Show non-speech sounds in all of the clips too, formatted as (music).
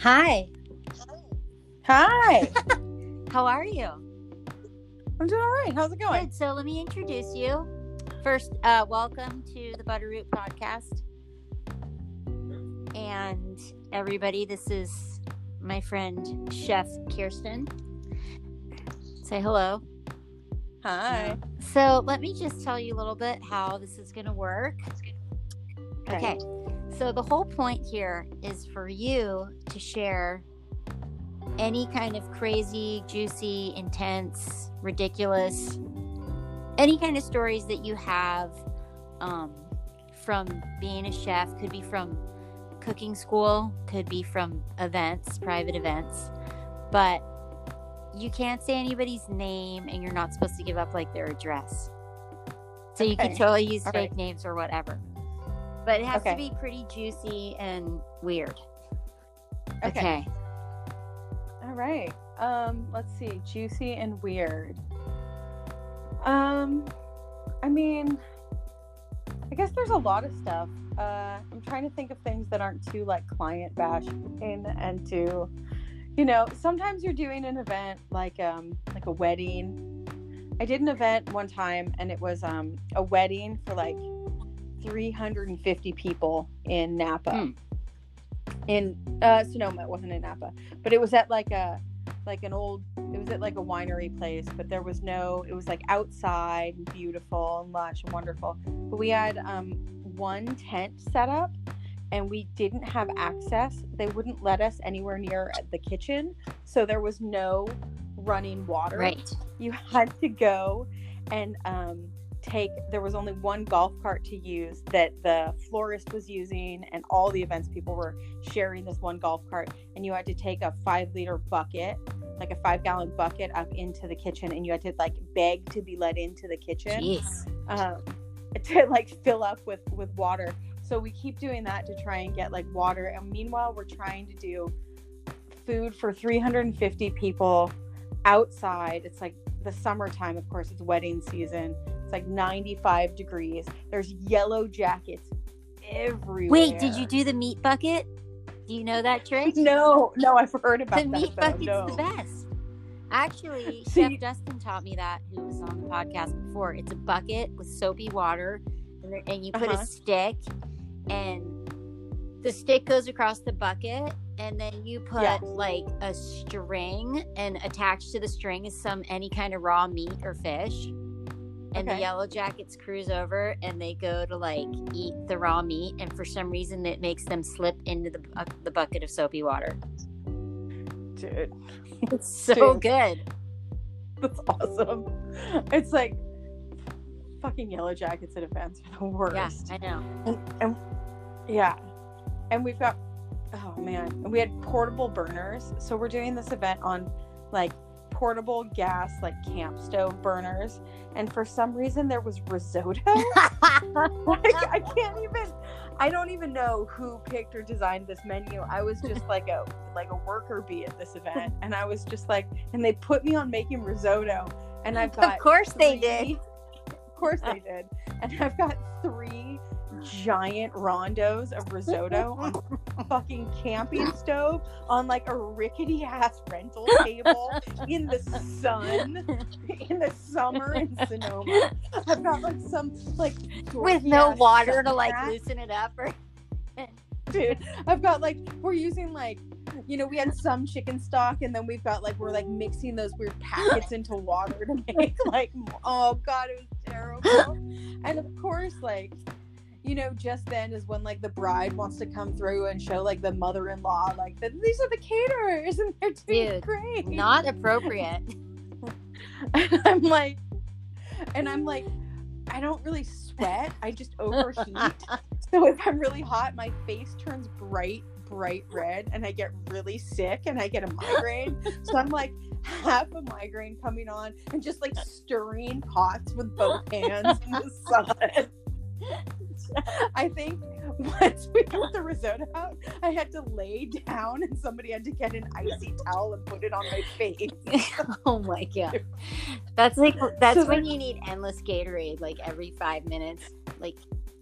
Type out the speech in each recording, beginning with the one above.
Hi. Hi. (laughs) How are you? I'm doing all right. How's it going? Good. So let me introduce you. First, uh, welcome to the Butterroot podcast. And everybody, this is my friend Chef Kirsten. Say hello. Hi. So let me just tell you a little bit how this is going to work. Okay. So the whole point here is for you to share any kind of crazy, juicy, intense, ridiculous, any kind of stories that you have um, from being a chef. Could be from cooking school, could be from events, private events, but you can't say anybody's name and you're not supposed to give up like their address. So you can totally use All fake right. names or whatever. But it has to be pretty juicy and weird. Okay. okay. All right. Um, let's see. Juicy and weird. Um, I mean, I guess there's a lot of stuff. Uh, I'm trying to think of things that aren't too like client bashing and too, you know, sometimes you're doing an event like um like a wedding. I did an event one time and it was um a wedding for like 350 people in Napa. Hmm. In uh Sonoma, it wasn't in Napa, but it was at like a like an old it was at like a winery place, but there was no it was like outside and beautiful and lush and wonderful. But we had um one tent set up and we didn't have access. They wouldn't let us anywhere near the kitchen, so there was no running water Right. you had to go and um, take there was only one golf cart to use that the florist was using and all the events people were sharing this one golf cart and you had to take a five liter bucket like a five gallon bucket up into the kitchen and you had to like beg to be let into the kitchen um, (laughs) to like fill up with with water. So we keep doing that to try and get like water. And meanwhile, we're trying to do food for 350 people outside. It's like the summertime, of course. It's wedding season. It's like 95 degrees. There's yellow jackets everywhere. Wait, did you do the meat bucket? Do you know that trick? (laughs) No, no, I've heard about that. the that. meat bucket's no. the best. Actually, So (laughs) Chef Dustin taught me that, who was on the podcast before. It's a bucket with soapy water, and, there- and you put Uh-huh. a stick, and the stick goes across the bucket, and then you put Yeah. like a string, and attached to the string is some any kind of raw meat or fish. And the yellow jackets cruise over, and they go to like eat the raw meat, and for some reason, it makes them slip into the the bucket of soapy water. Dude, (laughs) It's so Dude. good. that's awesome. It's like fucking yellow jackets at events are the worst. Yeah, I know. and, and yeah and we've got oh man and we had portable burners so we're doing this event on like portable gas like camp stove burners and for some reason there was risotto (laughs) like i can't even i don't even know who picked or designed this menu i was just like a like a worker bee at this event and i was just like and they put me on making risotto and i've got of course they did. Of course they did. And I've got three giant rondos of risotto on fucking camping (laughs) stove on like a rickety ass rental (laughs) table in the sun in the summer in Sonoma. I've got like some like With no water to like sunhat. loosen it up or dude. I've got like we're using like you know we had some chicken stock and then we've got like we're like mixing those weird packets into water to make like oh god it was terrible. (laughs) and of course like you know just then is when like the bride wants to come through and show like the mother-in-law like that these are the caterers and they're doing Dude, great. not appropriate. (laughs) (laughs) and I'm like and I'm like I don't really sweat. I just overheat. (laughs) So if I'm really hot, my face turns bright, bright red, and I get really sick and I get a migraine. so I'm like half a migraine coming on and just like stirring pots with both hands in the sun. (laughs) I think once we got the risotto out, I had to lay down and somebody had to get an icy towel and put it on my face. (laughs) oh my god. (laughs) That's like that's So when you need endless Gatorade like every five minutes. Like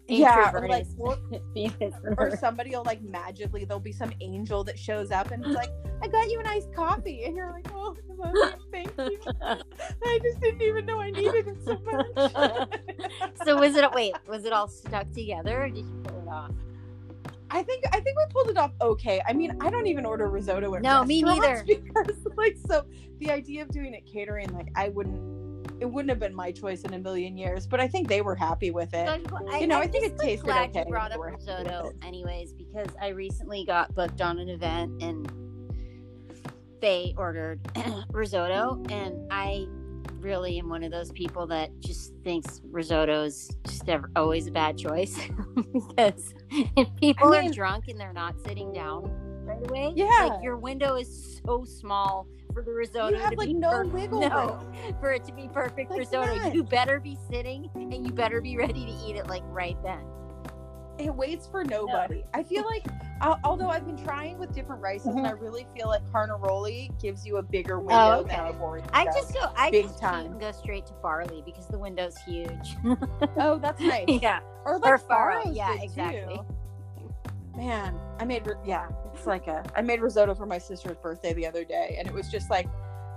Yeah, or like. Venus (laughs) or somebody will like magically there'll be some angel that shows up and it's like i got you an iced coffee and you're like oh I love you, thank you. (laughs) I just didn't even know i needed it so much. So was it wait was it all stuck together or did you pull it off? I think i think we pulled it off okay. I mean i don't even order risotto at No, me neither. (laughs) because like so the idea of doing it catering like i wouldn't it wouldn't have been my choice in a million years but i think they were happy with it. So I, You know, I'm I think it tasted glad okay you brought up we're happy with risotto anyways because I recently got booked on an event and they ordered (clears throat) risotto and I really am one of those people that just thinks risotto is just ever, always a bad choice. (laughs) Because if people I mean- are drunk and they're not sitting down right away, Yeah. like your window is so small for the risotto you have to like be no per- wiggle no, room for it to be perfect Like risotto. that. You better be sitting and you better be ready to eat it like right then. it waits for nobody. I feel like, al- although I've been trying with different rices, and I really feel like carnaroli gives you a bigger window than Mm-hmm. Oh, okay. arborio. I just go. I Big just time. go straight to barley because the window's huge. (laughs) oh, that's (laughs) nice. yeah, Or like or farro. Yeah, exactly. too. Man, I made yeah, it's like a I made risotto for my sister's birthday the other day, and it was just like,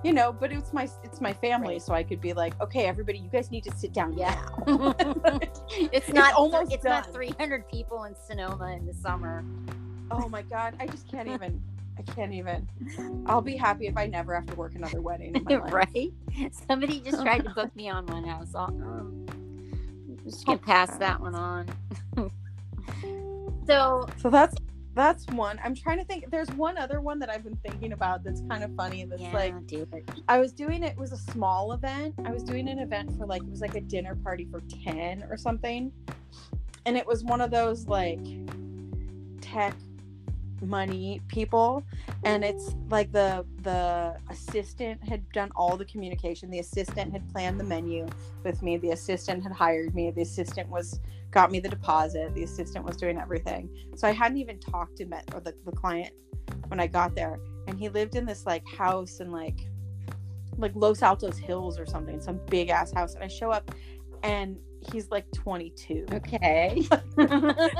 you know, but it's my it's my family, Right. so I could be like, okay, everybody, you guys need to sit down Yeah. now. (laughs) (laughs) it's not almost It's done. not 300 people in Sonoma in the summer. oh my god, I just can't even. (laughs) I can't even. I'll be happy if I never have to work another wedding in my life. right? Somebody just tried to book me on one house. I'll, um, just gonna pass that one on. so So that's that's one. I'm trying to think. There's one other one that I've been thinking about that's kind of funny. That's yeah, like. I was doing it, it was a small event. I was doing an event for like it was like a dinner party for 10 or something. And it was one of those like tech money people. And it's like the the assistant had done all the communication. The assistant had planned the menu with me. The assistant had hired me. The assistant was got me the deposit. The assistant was doing everything. So i hadn't even talked to met or the, the client when i got there. And he lived in this like house in like like Los Altos Hills or something, some big ass house. And I show up and he's like 22. Okay. (laughs)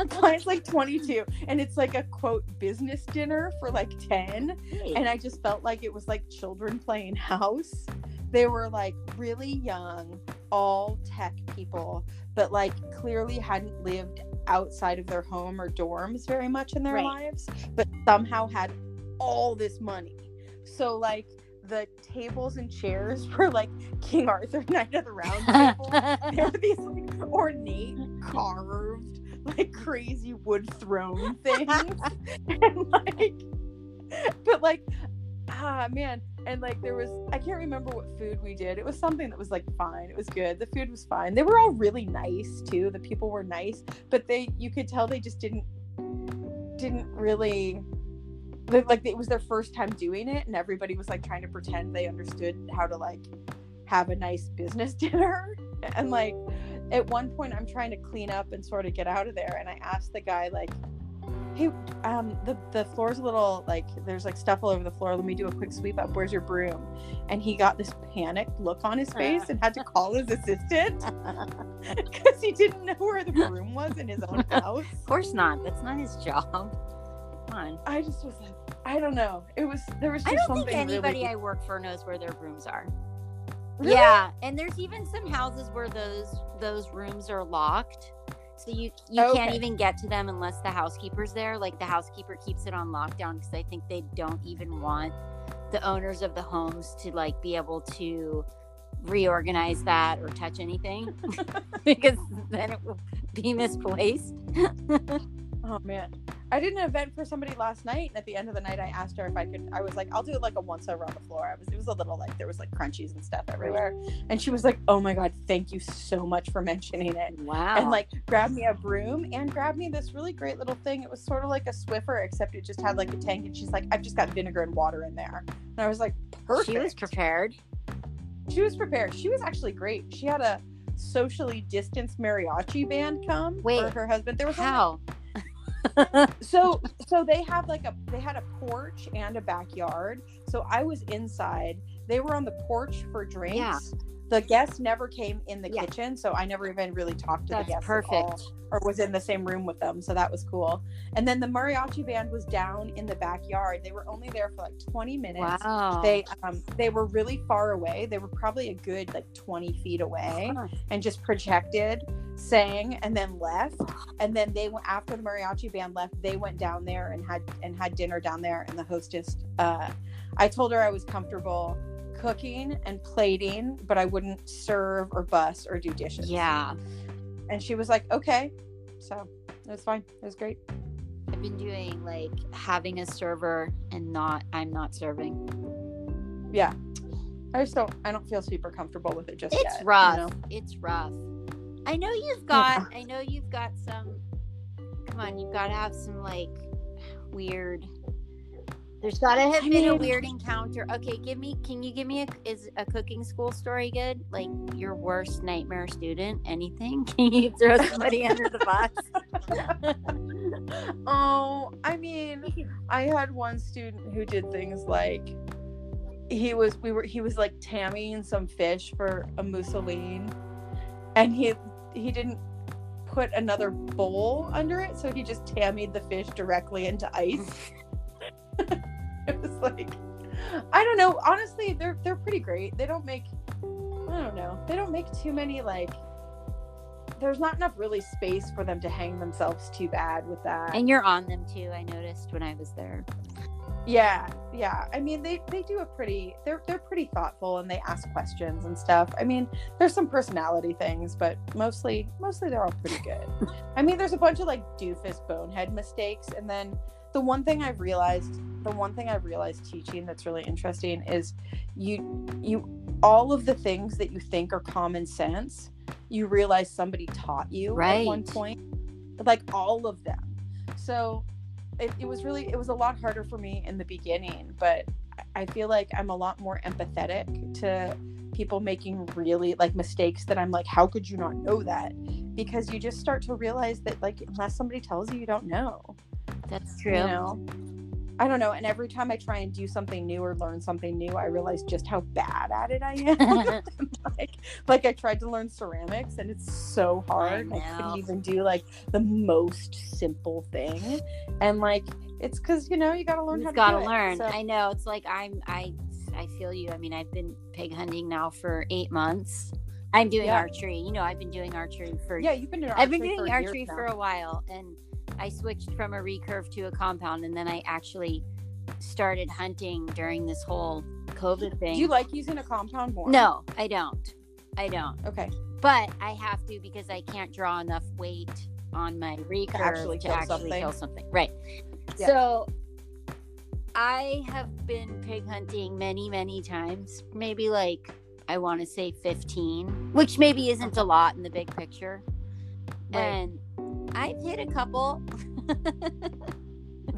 Client's like 22. And it's like a quote business dinner for like 10. And I just felt like it was like children playing house. They were like really young, all tech people, but like clearly hadn't lived outside of their home or dorms very much in their Right. lives, but somehow had all this money. So like the tables and chairs (laughs) were like King Arthur Knight of the Round (laughs) Table. there were these like ornate carved like crazy wood throne (laughs) things. And like but like ah man. And like there was i can't remember what food we did. It was something that was like fine. It was good. The food was fine. They were all really nice too. The people were nice. But they you could tell they just didn't didn't really like it was their first time doing it and everybody was like trying to pretend they understood how to like have a nice business (laughs) dinner. And like at one point i'm trying to clean up and sort of get out of there and i asked the guy like hey um the the floor's a little like there's like stuff all over the floor. Let me do a quick sweep up. Where's your broom? And he got this panicked look on his face and had to call his assistant (laughs) (laughs) because he didn't know where the broom was in his own house. Of course not. That's not his job. On. i just was like i don't know it was there was just I don't something think anybody really I work for knows where their rooms are. Really? Yeah, and there's even some houses where those those rooms are locked. So you you can't even get to them unless the housekeeper's there. Like the housekeeper keeps it on lockdown because I think they don't even want the owners of the homes to like be able to reorganize that or touch anything (laughs) (laughs) because then it will be misplaced. (laughs) Oh man. I did an event for somebody last night and at the end of the night I asked her if I could I was like, I'll do like a once over on the floor. I was it was a little like there was like crunchies and stuff everywhere. And she was like, Oh my god, thank you so much for mentioning it. Wow. And like grabbed me a broom and grabbed me this really great little thing. It was sort of like a Swiffer, except it just had like a tank and she's like, I've just got vinegar and water in there. And I was like, Perfect. she was prepared. She was prepared. She was actually great. She had a socially distanced mariachi band come for her husband. There was only How? (laughs) so so they have like a they had a porch and a backyard. So i was inside they were on the porch for drinks. Yeah. The guests never came in the Yeah. kitchen, so I never even really talked to That's the guests at all, perfect. or was in the same room with them. So that was cool. And then the mariachi band was down in the backyard. They were only there for like 20 minutes. Wow. They um they were really far away. They were probably a good like 20 feet away Huh. and just projected, sang, and then left. And then they went after the mariachi band left. They went down there and had and had dinner down there. And the hostess, uh, I told her I was comfortable cooking and plating, but I wouldn't serve or bus or do dishes. Yeah. And she was like, okay. So it was fine. It was great. I've been doing like having a server and not I'm not serving. Yeah. I just don't. I don't feel super comfortable with it just It's yet. you rough. know? It's rough. I know you've got I know you've got some come on, you've gotta have some like weird there's gotta have I been a weird encounter. Okay, give me can you give me a is a cooking school story good? Like your worst nightmare student? Anything? (laughs) Can you throw somebody under the bus? (laughs) oh, I mean, I had one student who did things like he was we were he was like tamming some fish for a mousseline and he he didn't put another bowl under it, so he just tammied the fish directly into ice. (laughs) (laughs) it was like I don't know. Honestly, they're they're pretty great. They don't make I don't know. They don't make too many like there's not enough really space for them to hang themselves too bad with that. and you're on them too, I noticed when I was there. Yeah, yeah. I mean, they they do a pretty. They're they're pretty thoughtful and they ask questions and stuff. I mean, there's some personality things, but mostly mostly they're all pretty good. (laughs) I mean, there's a bunch of like doofus bonehead mistakes, and then the one thing I've realized, the one thing I've realized teaching that's really interesting is you you all of the things that you think are common sense, you realize somebody taught you right. at one point, like all of them. So it, it was really it was a lot harder for me in the beginning but I- i feel like i'm a lot more empathetic to people making really like mistakes that i'm like how could you not know that because you just start to realize that like unless somebody tells you you don't know That's true. you know i don't know and every time i try and do something new or learn something new i realize just how bad at it i am (laughs) (laughs) like like i tried to learn ceramics and it's so hard i, know. couldn't even do like the most simple thing and like it's because you know you gotta learn how You've to got to do it. learn. So- I know. It's like I'm. I. I feel you. I mean, I've been pig hunting now for eight months. I'm doing Yeah. archery. You know, I've been doing archery for. yeah you've been doing I've been doing for archery for a while, and I switched from a recurve to a compound, and then I actually started hunting during this whole COVID thing. do you like using a compound more No, I don't. I don't. okay But I have to because I can't draw enough weight on my recurve to actually actually, kill something. kill something. Right. Yeah. So I have been pig hunting many, many times. Maybe like I want to say 15, which maybe isn't a lot in the big picture. Right. And I've hit a couple.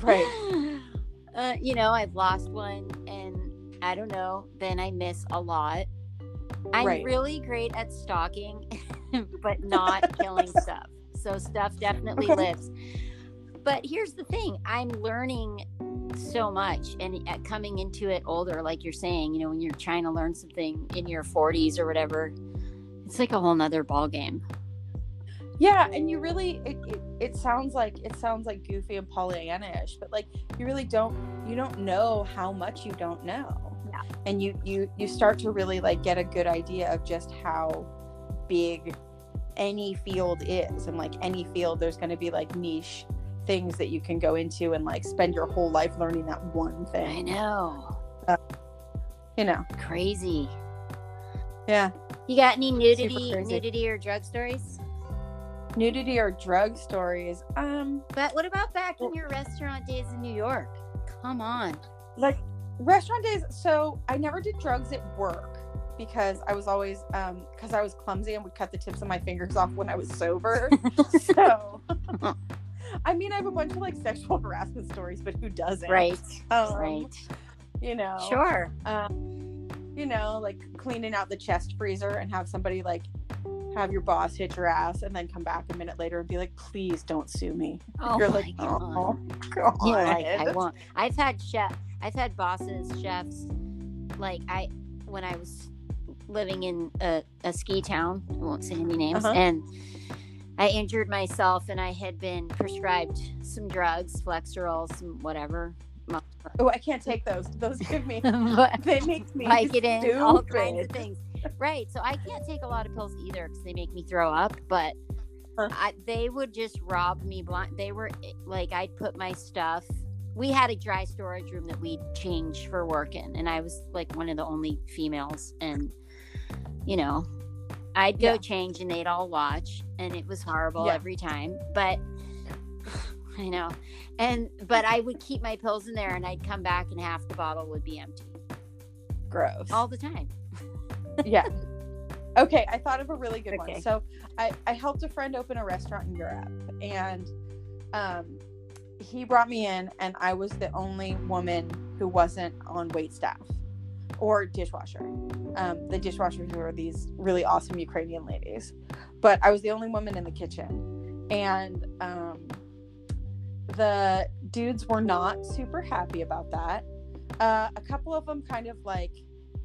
right (laughs) Uh, you know, I've lost one and I don't know, then I miss a lot. I'm Right. really great at stalking, (laughs) but (laughs) not killing stuff. So stuff definitely Okay. lives. But here's the thing I'm learning so much and uh, coming into it older, like you're saying, you know, when you're trying to learn something in your 40s or whatever, it's like a whole nother ball game. Yeah and you really it, it, it sounds like it sounds like goofy and pollyanna-ish but like you really don't you don't know how much you don't know Yeah. and you you you start to really like get a good idea of just how big any field is and like any field there's going to be like niche things that you can go into and like spend your whole life learning that one thing. I know. Uh, you know Crazy. yeah You got any nudity, nudity or drug stories? Nudity or drug stories um But what about back in your restaurant days in New York? Come on. like restaurant days so i never did drugs at work because i was always um because i was clumsy and would cut the tips of my fingers off when i was sober (laughs) so (laughs) i mean i have a bunch of like sexual (laughs) harassment stories but who doesn't Right. um, Right. you know Sure. um you know like cleaning out the chest freezer and have somebody like have your boss hit your ass and then come back a minute later and be like please don't sue me Oh you're like God. oh god You're like, I won't. I've had chef. I've had bosses, chefs. Like I, when I was living in a, a ski town. I won't say any names. Uh-huh. And I injured myself, and I had been prescribed some drugs, Flexeril, some whatever. Oh, I can't take those. Those give me. (laughs) but They make me Vicodin, all kinds of things. Right. So I can't take a lot of pills either because they make me throw up. But Huh. I, they would just rob me blind. They were eh, like, I'd put my stuff. We had a dry storage room that we'd change for working, and I was like one of the only females. And you know, I'd go Yeah. change, and they'd all watch, and it was horrible Yeah. every time. But (sighs) I know, and but I would keep my pills in there, and I'd come back, and half the bottle would be empty Gross. all the time. Yeah. Okay, I thought of a really good Okay. one. So I, I helped a friend open a restaurant in Europe and um he brought me in and I was the only woman who wasn't on wait staff or dishwasher. Um, the dishwashers were these really awesome Ukrainian ladies. But I was the only woman in the kitchen. And um the dudes were not super happy about that. Uh, a couple of them kind of like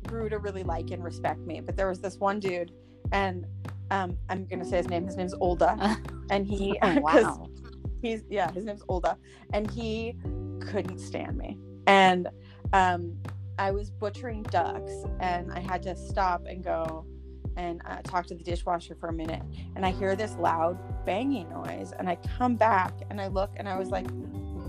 grew to really like and respect me. But there was this one dude, and um, I'm gonna say his name. His name's Olda, (laughs) and he (laughs) Oh, (laughs) wow. he's yeah, his name's Olda, and he couldn't stand me. And um, I was butchering ducks, and I had to stop and go and uh, talk to the dishwasher for a minute. And I hear this loud banging noise, and I come back and I look, and I was like,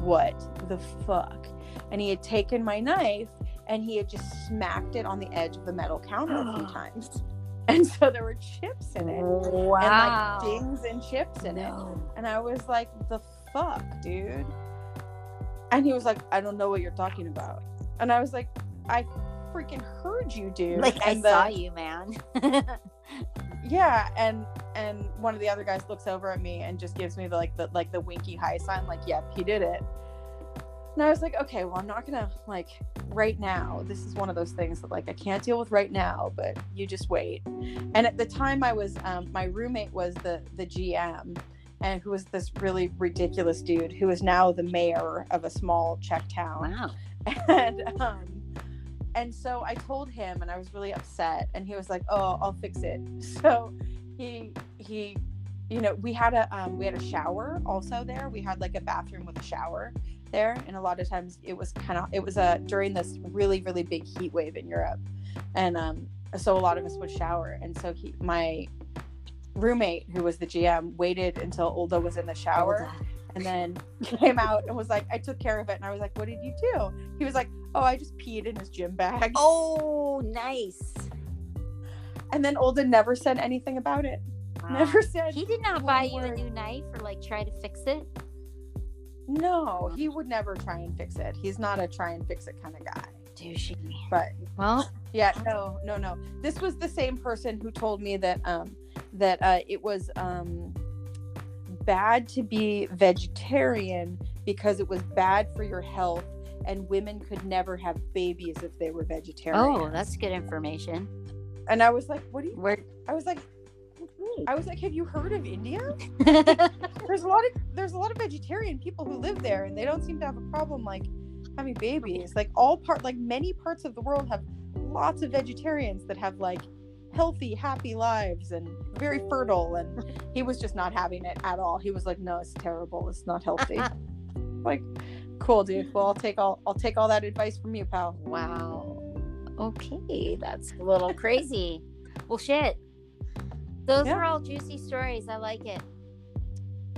"What the fuck?" And he had taken my knife and he had just smacked it on the edge of the metal counter a few (gasps) times. And so there were chips in it. Wow. And like dings and chips in it. And I was like, the fuck, dude? And he was like, I don't know what you're talking about. And I was like, I freaking heard you, dude. Like I the- saw you, man. (laughs) Yeah, and and one of the other guys looks over at me and just gives me the like the like the winky high sign, like, yep, he did it. And I was like, okay, well, I'm not gonna like right now. This is one of those things that like I can't deal with right now, but you just wait. And at the time, I was um, my roommate was the the GM, and who was this really ridiculous dude who is now the mayor of a small Czech town wow. (laughs) and um and so I told him and I was really upset and he was like oh I'll fix it (laughs) so he he you know we had a um, we had a shower also there we had like a bathroom with a shower there and a lot of times it was kind of it was a during this really really big heat wave in Europe and um so a lot of us would shower and so he my roommate who was the GM waited until Olda was in the shower and then (laughs) came out and was like, I took care of it. And I was like, What did you do? He was like, Oh, I just peed in his gym bag. Oh, nice. And then Olda never said anything about it. Never said, He did not buy you a new knife or like try to fix it. No, he would never try and fix it. He's not a try and fix it kind of guy. Douchey. But Well, yeah, no, no, no. This was the same person who told me that um that uh it was um bad to be vegetarian because it was bad for your health and women could never have babies if they were vegetarian. oh, that's good information. and I was like, what do you Where? I was like I was like, have you heard of India? (laughs) There's a lot of there's a lot of vegetarian people who live there and they don't seem to have a problem like having babies. Like all part like many parts of the world have lots of vegetarians that have like healthy, happy lives and very fertile and he was just not having it at all. He was like, No, it's terrible, it's not healthy. (laughs) like, cool dude. Well I'll take all I'll take all that advice from you, pal. wow. Okay, that's a little crazy. Well, shit. Those Yeah. are all juicy stories. I like it.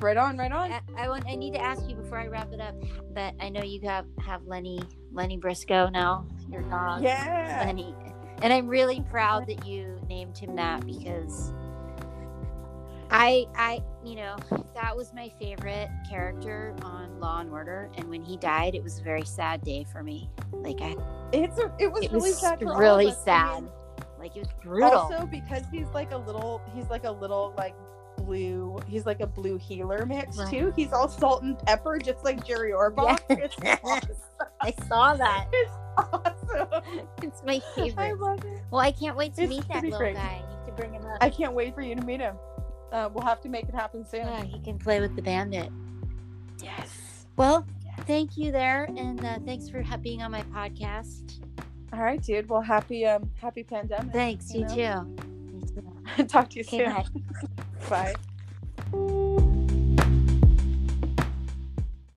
Right on, right on. I, I want. I need to ask you before I wrap it up that I know you have have Lenny Lenny Briscoe now, your dog. Yeah. Lenny, and I'm really proud that you named him that because I I you know that was my favorite character on Law and Order, and when he died, it was a very sad day for me. Like I, It's a, it was it really was sad for all of really sad. Like it was brutal. Also, because he's like a little, he's like a little like blue. He's like a blue heeler mix Right. too. He's all salt and pepper, just like Jerry Orbach. It's (laughs) awesome. I saw that. (laughs) It's awesome. It's my I favorite. love it. Well, I can't wait to It's meet that little great. guy. I need to bring him up. I can't wait for you to meet him. Uh, we'll have to make it happen soon. Yeah, he can play with the bandit. Yes. Well, thank you there, and uh, thanks for being on my podcast. All right, dude. Well, happy um happy pandemic. Thanks. You, you too. Too. (laughs) Talk to you Okay, soon. (laughs) bye. Bye.